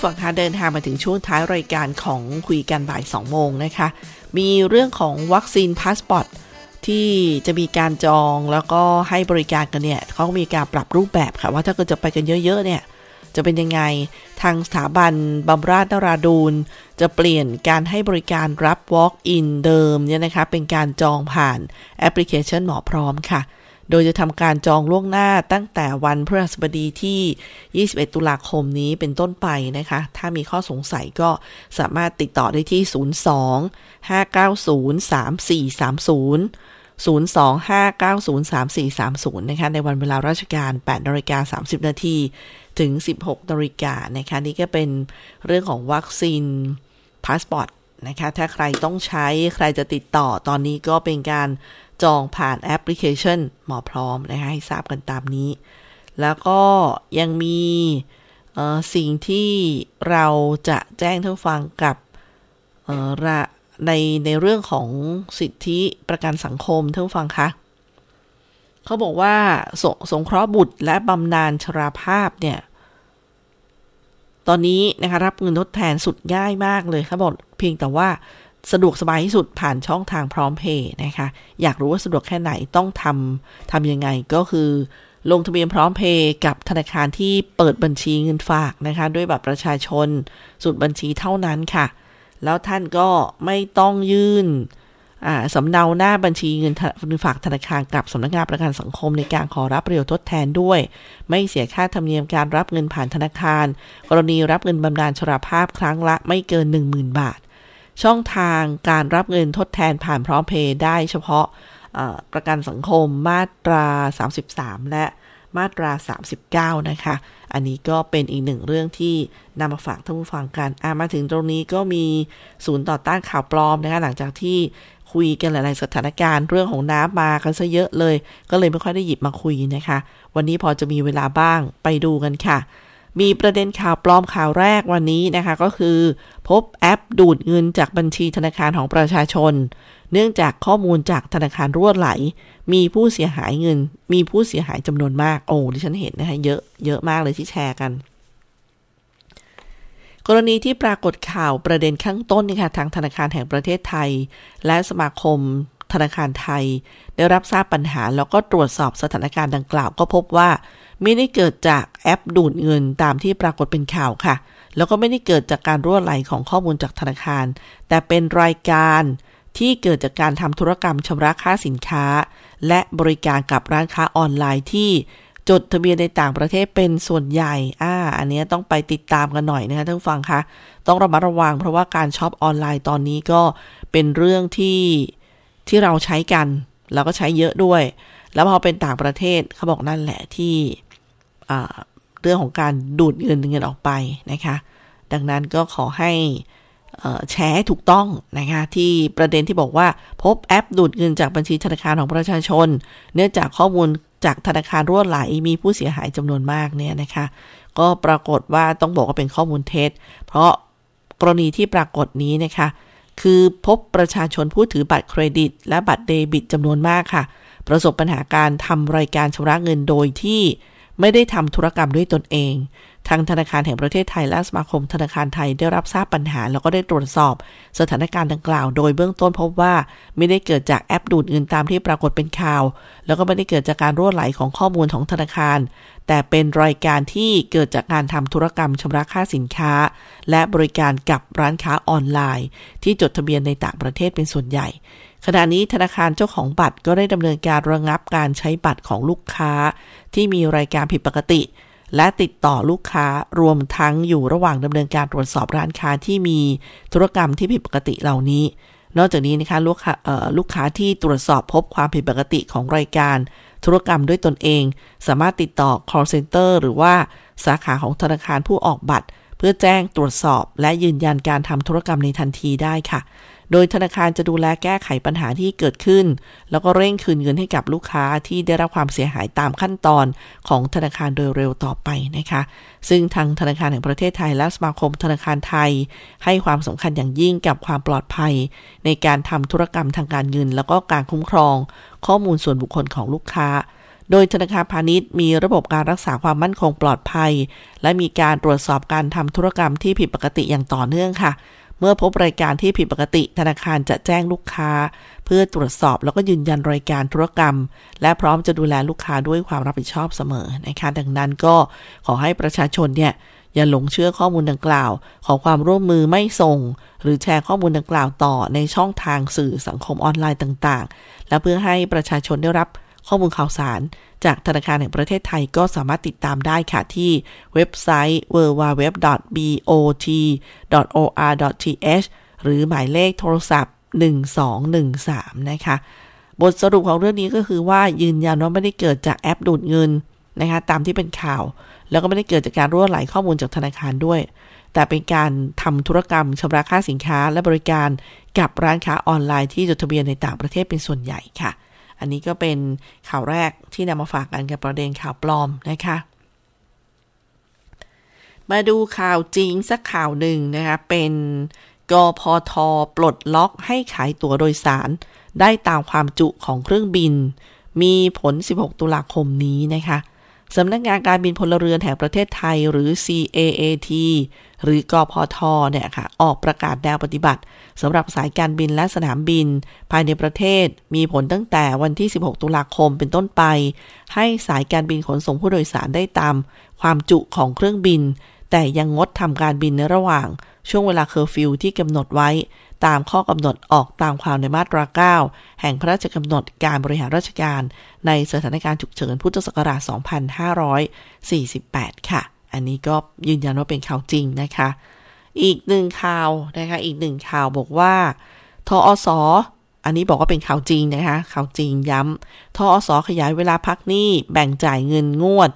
ท่านฟังคะเดินทางมาถึงช่วงท้ายรายการของคุยกันบ่าย2โมงนะคะ มีเรื่องของวัคซีนพาสปอร์ตที่จะมีการจองแล้วก็ให้บริการกันเนี่ยเขาก็มีการปรับรูปแบบค่ะ ว่าถ้าเกิดจะไปกันเยอะๆเนี่ยจะเป็นยังไงทางสถาบันบำราศนราดูรจะเปลี่ยนการให้บริการรับ Walk-in เดิมเนี่ยนะคะเป็นการจองผ่านแอปพลิเคชันหมอพร้อมค่ะ โดยจะทำการจองล่วงหน้าตั้งแต่วันพฤหัสบดีที่ 21 ตุลาคมนี้เป็นต้นไปนะคะ ถ้ามีข้อสงสัยก็สามารถติดต่อได้ที่ 02 590 3430 025903430 นะคะ ในวันเวลาราชการ8นาฬิกา30 นาทีถึง 16นาฬิกานะคะ นี่ก็เป็นเรื่องของวัคซีนพาสปอร์ตนะคะ ถ้าใครต้องใช้ใครจะติดต่อตอนนี้ก็เป็นการ จองผ่านแอปพลิเคชันหมอพร้อมนะคะให้ทราบกันตามนี้ แล้วก็ยังมีสิ่งที่เราจะแจ้งท่านฟังกับในในเรื่องของสิทธิประกันสังคมท่านฟังคะเขาบอกว่าสสงเคราะห์บุตรและบำนาญชราภาพเนี่ย ตอนนี้นะคะรับเงินทดแทนสุดง่ายมากเลยเขาบอกเพียงแต่ว่า สะดวกสบายที่สุดผ่านช่องทางพร้อมเพย์นะคะ อยากรู้ว่าสะดวกแค่ไหนต้องทำทำยังไงก็คือ ลงทะเบียนพร้อมเพย์กับธนาคารที่เปิดบัญชีเงินฝากนะคะ ด้วยบัตรประชาชนสุดบัญชีเท่านั้นค่ะ แล้วท่านก็ไม่ต้องยื่นสำเนาหน้าบัญชีเงินฝากธนาคารกับสำนักงานประกันสังคมในการขอรับประโยชน์ทดแทนด้วย ไม่เสียค่าธรรมเนียมการรับเงินผ่านธนาคาร กรณีรับเงินบำนาญชราภาพครั้งละไม่เกิน 10,000 บาท ช่องทางการรับเงินทดแทนผ่านพร้อมเพย์ได้เฉพาะประกันสังคมมาตรา 33 และมาตรา 39 นะคะ อันนี้ก็เป็นอีกหนึ่งเรื่องที่นำมาฝากท่านผู้ฟังกันอามาถึงตรงนี้ก็มีศูนย์ต่อต้านข่าวปลอมนะคะ หลังจากที่คุยกันหลาย ๆ สถานการณ์เรื่องของน้ำมากันซะเยอะเลย ก็เลยไม่ค่อยได้หยิบมาคุยนะคะ วันนี้พอจะมีเวลาบ้างไปดูกันค่ะ มีประเด็นข่าวปลอมข่าวแรกวันนี้นะคะ ก็คือ พบแอปดูดเงินจากบัญชีธนาคารของประชาชน เนื่องจากข้อมูลจากธนาคารรั่วไหล มีผู้เสียหายเงิน มีผู้เสียหายจำนวนมาก โอ้ที่ฉันเห็นนะคะเยอะเยอะมากเลยที่แชร์กัน กรณีที่ปรากฏข่าวประเด็นข้างต้นนี่ค่ะทางธนาคารแห่งประเทศไทย และสมาคมธนาคารไทย ได้รับทราบปัญหาแล้วก็ตรวจสอบสถานการณ์ดังกล่าวก็พบว่า ไม่ได้เกิดจากแอปดูดเงินตามที่ปรากฏเป็นข่าวค่ะ แล้วก็ไม่ได้เกิดจากการรั่วไหลของข้อมูลจากธนาคาร แต่เป็นรายการที่เกิดจากการทำธุรกรรมชำระค่าสินค้า และบริการกับร้านค้าออนไลน์ที่จดทะเบียนในต่างประเทศเป็นส่วนใหญ่ อ่า อันนี้ต้องไปติดตามกันหน่อยนะคะท่านฟังคะ ต้องระมัดระวังเพราะว่าการช็อปออนไลน์ตอนนี้ก็เป็นเรื่องที่ที่เราใช้กัน แล้วก็ใช้เยอะด้วย แล้วพอเป็นต่างประเทศเขาบอกนั่นแหละที่ เรื่องของการดูดเงินเงินออกไปนะคะ ดังนั้นก็ขอให้แชร์ให้ถูกต้องนะคะที่ประเด็นที่บอกว่าพบแอปดูดเงินจากบัญชีธนาคารของประชาชน เนื่องจากข้อมูลจากธนาคารรั่วไหลมีผู้เสียหายจำนวนมากเนี่ยนะคะ ก็ปรากฏว่าต้องบอกว่าเป็นข้อมูลเท็จ เพราะกรณีที่ปรากฏนี้นะคะคือพบประชาชนผู้ถือบัตรเครดิต และบัตรเดบิตจำนวนมากค่ะ ประสบปัญหาการทำรายการชำระเงินโดยที่ ไม่ได้ทำธุรกรรมด้วยตนเอง ทางธนาคารแห่งประเทศไทยและสมาคมธนาคารไทยได้รับทราบปัญหา แล้วก็ได้ตรวจสอบ สถานการณ์ดังกล่าว โดยเบื้องต้นพบว่า ไม่ได้เกิดจากแอปดูดเงินตามที่ปรากฏเป็นข่าว แล้วก็ไม่ได้เกิดจากการรั่วไหลของข้อมูลของธนาคาร แต่เป็นรายการที่เกิดจากการทำธุรกรรมชำระค่าสินค้า และบริการกับร้านค้าออนไลน์ ที่จดทะเบียนในต่างประเทศเป็นส่วนใหญ่ขณะนี้ธนาคารเจ้าของบัตรก็ได้ดำเนินการระงับการใช้บัตรของลูกค้า ที่มีรายการผิดปกติ และติดต่อลูกค้ารวมทั้งอยู่ระหว่างดำเนินการตรวจสอบร้านค้าที่มีธุรกรรมที่ผิดปกติเหล่านี้ นอกจากนี้นะคะลูกค้าลูกค้าที่ตรวจสอบพบความผิดปกติของรายการ ธุรกรรมด้วยตนเอง สามารถติดต่อ call center หรือว่าสาขาของธนาคารผู้ออกบัตร เพื่อแจ้งตรวจสอบ และยืนยันการทำธุรกรรมในทันทีได้ค่ะ โดยธนาคารจะดูแลแก้ไขปัญหาที่เกิดขึ้น แล้วก็เร่งคืนเงินให้กับลูกค้าที่ได้รับความเสียหายตามขั้นตอนของธนาคารโดยเร็วต่อไปนะคะ ซึ่งทางธนาคารแห่งประเทศไทยและสมาคมธนาคารไทย ให้ความสำคัญอย่างยิ่งกับความปลอดภัย ในการทำธุรกรรมทางการเงิน แล้วก็การคุ้มครอง ข้อมูลส่วนบุคคลของลูกค้าโดยธนาคารพาณิชย์มีระบบการรักษาความมั่นคงปลอดภัย และมีการตรวจสอบการทำธุรกรรมที่ผิดปกติอย่างต่อเนื่องค่ะ เมื่อพบรายการที่ผิดปกติ ธนาคารจะแจ้งลูกค้า เพื่อตรวจสอบแล้วก็ยืนยันรายการธุรกรรม และพร้อมจะดูแลลูกค้าด้วยความรับผิดชอบเสมอนะคะดังนั้นก็ขอให้ประชาชนเนี่ยอย่าหลงเชื่อข้อมูลดังกล่าว ขอความร่วมมือไม่ส่ง หรือแชร์ข้อมูลดังกล่าวต่อในช่องทางสื่อสังคมออนไลน์ต่าง ๆ และเพื่อให้ประชาชนได้รับข้อมูลข่าวสาร จากธนาคารแห่งประเทศไทยก็สามารถติดตามได้ค่ะที่เว็บไซต์ www.bot.or.th หรือหมายเลขโทรศัพท์ 1213 นะคะ บทสรุปของเรื่องนี้ก็คือว่ายืนยันว่าไม่ได้เกิดจากแอปดูดเงินนะคะตามที่เป็นข่าว แล้วก็ไม่ได้เกิดจากการรั่วไหลข้อมูลจากธนาคารด้วย แต่เป็นการทำธุรกรรมชำระค่าสินค้าและบริการกับร้านค้าออนไลน์ที่จดทะเบียนในต่างประเทศเป็นส่วนใหญ่ค่ะ อันนี้ก็เป็นข่าวแรกที่นำมาฝากกันกับประเด็นข่าวปลอมนะคะ มาดูข่าวจริงสักข่าวหนึ่งนะคะเป็นกพทปลดล็อกให้ขายตั๋วโดยสาร ได้ตามความจุของเครื่องบิน มีผล 16 ตุลาคมนี้นะคะ สำนักงานการบินพลเรือนแห่งประเทศไทยหรือ CAAT หรือกพทเนี่ยค่ะ ออกประกาศแนวปฏิบัติสำหรับสายการบินและสนามบิน ภายในประเทศมีผลตั้งแต่วันที่ 16 ตุลาคมเป็นต้นไป ให้สายการบินขนส่งผู้โดยสารได้ตาม ความจุของเครื่องบิน แต่ยังงดทำการบินในระหว่าง ช่วงเวลาเคอร์ฟิวที่กำหนดไว้ ตามข้อกำหนดออกตามความในมาตรา 9 แห่งพระราชกำหนดการบริหารราชการ ในสถานการณ์ฉุกเฉินพุทธศักราช 2548 ค่ะ อันนี้ก็ยืนยันว่าเป็นข่าวจริงนะคะ อีกหนึ่งข่าวนะคะ อีกหนึ่งข่าวบอกว่า ทอสอันนี้บอกว่าเป็นข่าวจริงนะคะ ข่าวจริงย้ำทอสขยายเวลาพักหนี้แบ่งจ่ายเงินงวด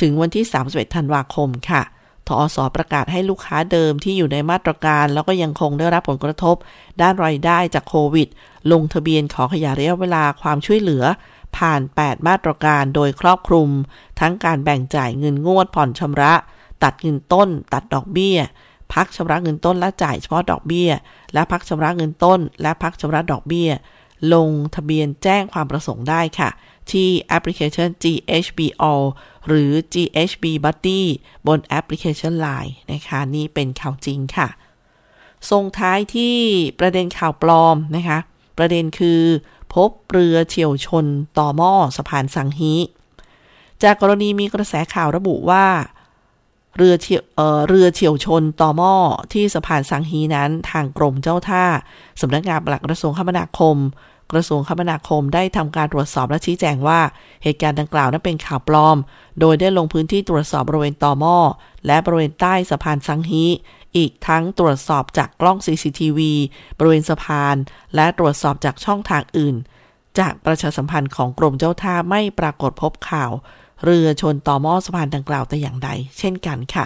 ถึงวันที่ 31 ธันวาคมค่ะ ธอส. ประกาศให้ลูกค้าเดิมที่อยู่ในมาตรการ แล้วก็ยังคงได้รับผลกระทบ ด้านรายได้จากโควิด ลงทะเบียนขอขยายระยะเวลาความช่วยเหลือ ผ่าน 8 มาตรการโดยครอบคลุม ทั้งการแบ่งจ่ายเงินงวดผ่อนชำระ ตัดเงินต้น ตัดดอกเบี้ย พักชำระเงินต้นและจ่ายเฉพาะดอกเบี้ย และพักชำระเงินต้น และพักชำระดอกเบี้ย ลงทะเบียนแจ้งความประสงค์ได้ค่ะ ที่แอปพลิเคชัน GHB All หรือ GHB Buddy บนแอปพลิเคชัน Line นะคะ นี่เป็นข่าวจริงค่ะ ส่งท้ายที่ประเด็นข่าวปลอมนะคะ ประเด็นคือพบเรือเฉียวชนต่อหม้อสะพานสังฮี จากกรณีมีกระแสข่าวระบุว่าเรือเฉียวเอ่อเรือเฉียวชนต่อหม้อที่สะพานสังฮีนั้นทางกรมเจ้าท่าสำนักงานปลัดกระทรวงคมนาคม กระทรวงคมนาคมได้ทำการตรวจสอบและชี้แจงว่า เหตุการณ์ดังกล่าวนั้นเป็นข่าวปลอม โดยได้ลงพื้นที่ตรวจสอบบริเวณต่อหม้อและบริเวณใต้สะพานสังฮีอีกทั้งตรวจสอบจากกล้อง CCTV บริเวณสะพาน และตรวจสอบจากช่องทางอื่น จากประชาสัมพันธ์ของกรมเจ้าท่าไม่ปรากฏพบข่าว เรือชนต่อหม้อสะพานดังกล่าวแต่อย่างใด เช่นกันค่ะ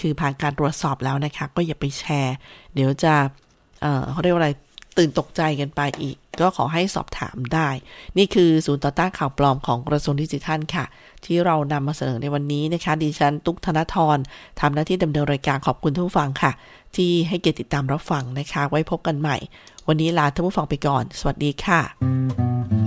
คือผ่านการตรวจสอบแล้วนะคะ ก็อย่าไปแชร์ เดี๋ยวจะ เอ่อเขาเรียกว่าอะไร ตื่นตกใจกันไปอีก ก็ขอให้สอบถามได้ นี่คือศูนย์ต่อต้านข่าวปลอมของกระทรวงดิจิทัลค่ะ ที่เรานำมาเสนอในวันนี้นะคะ ดิฉันตุ๊กธนทรทำหน้าที่ดำเนินรายการขอบคุณทุกผู้ฟังค่ะ ที่ให้เกียรติติดตามรับฟังนะคะ ไว้พบกันใหม่ วันนี้ลาท่านผู้ฟังไปก่อน สวัสดีค่ะ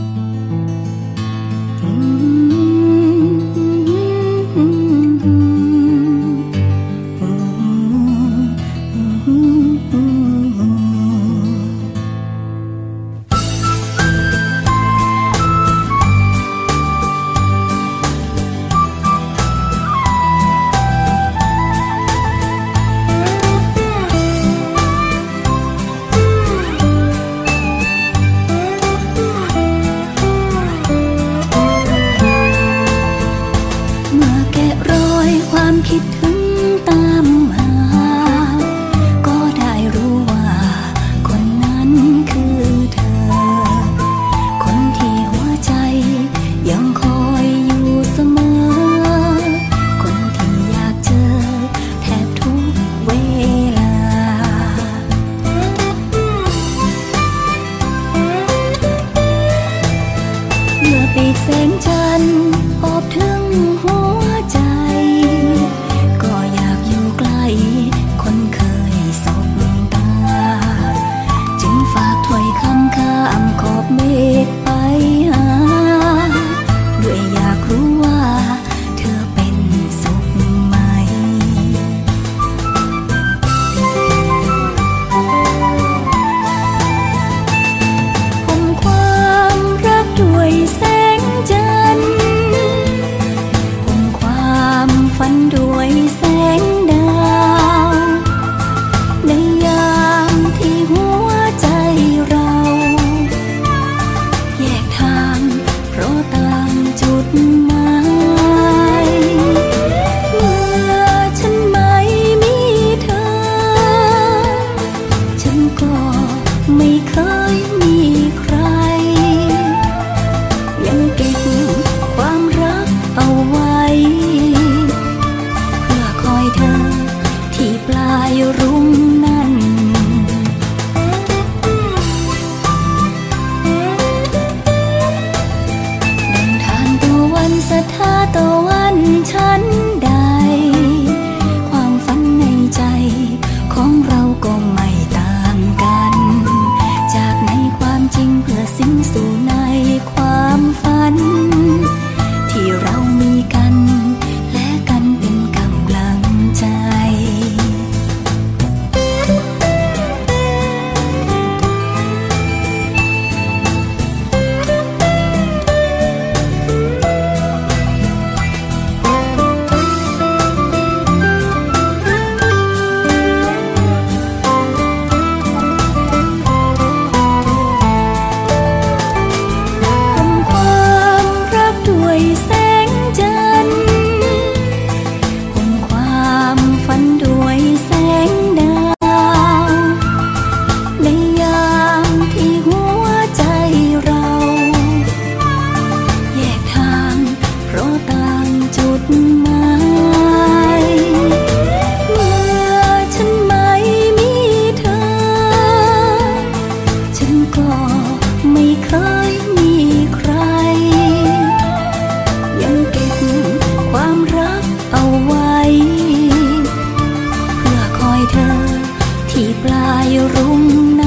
ายรุ่งนั้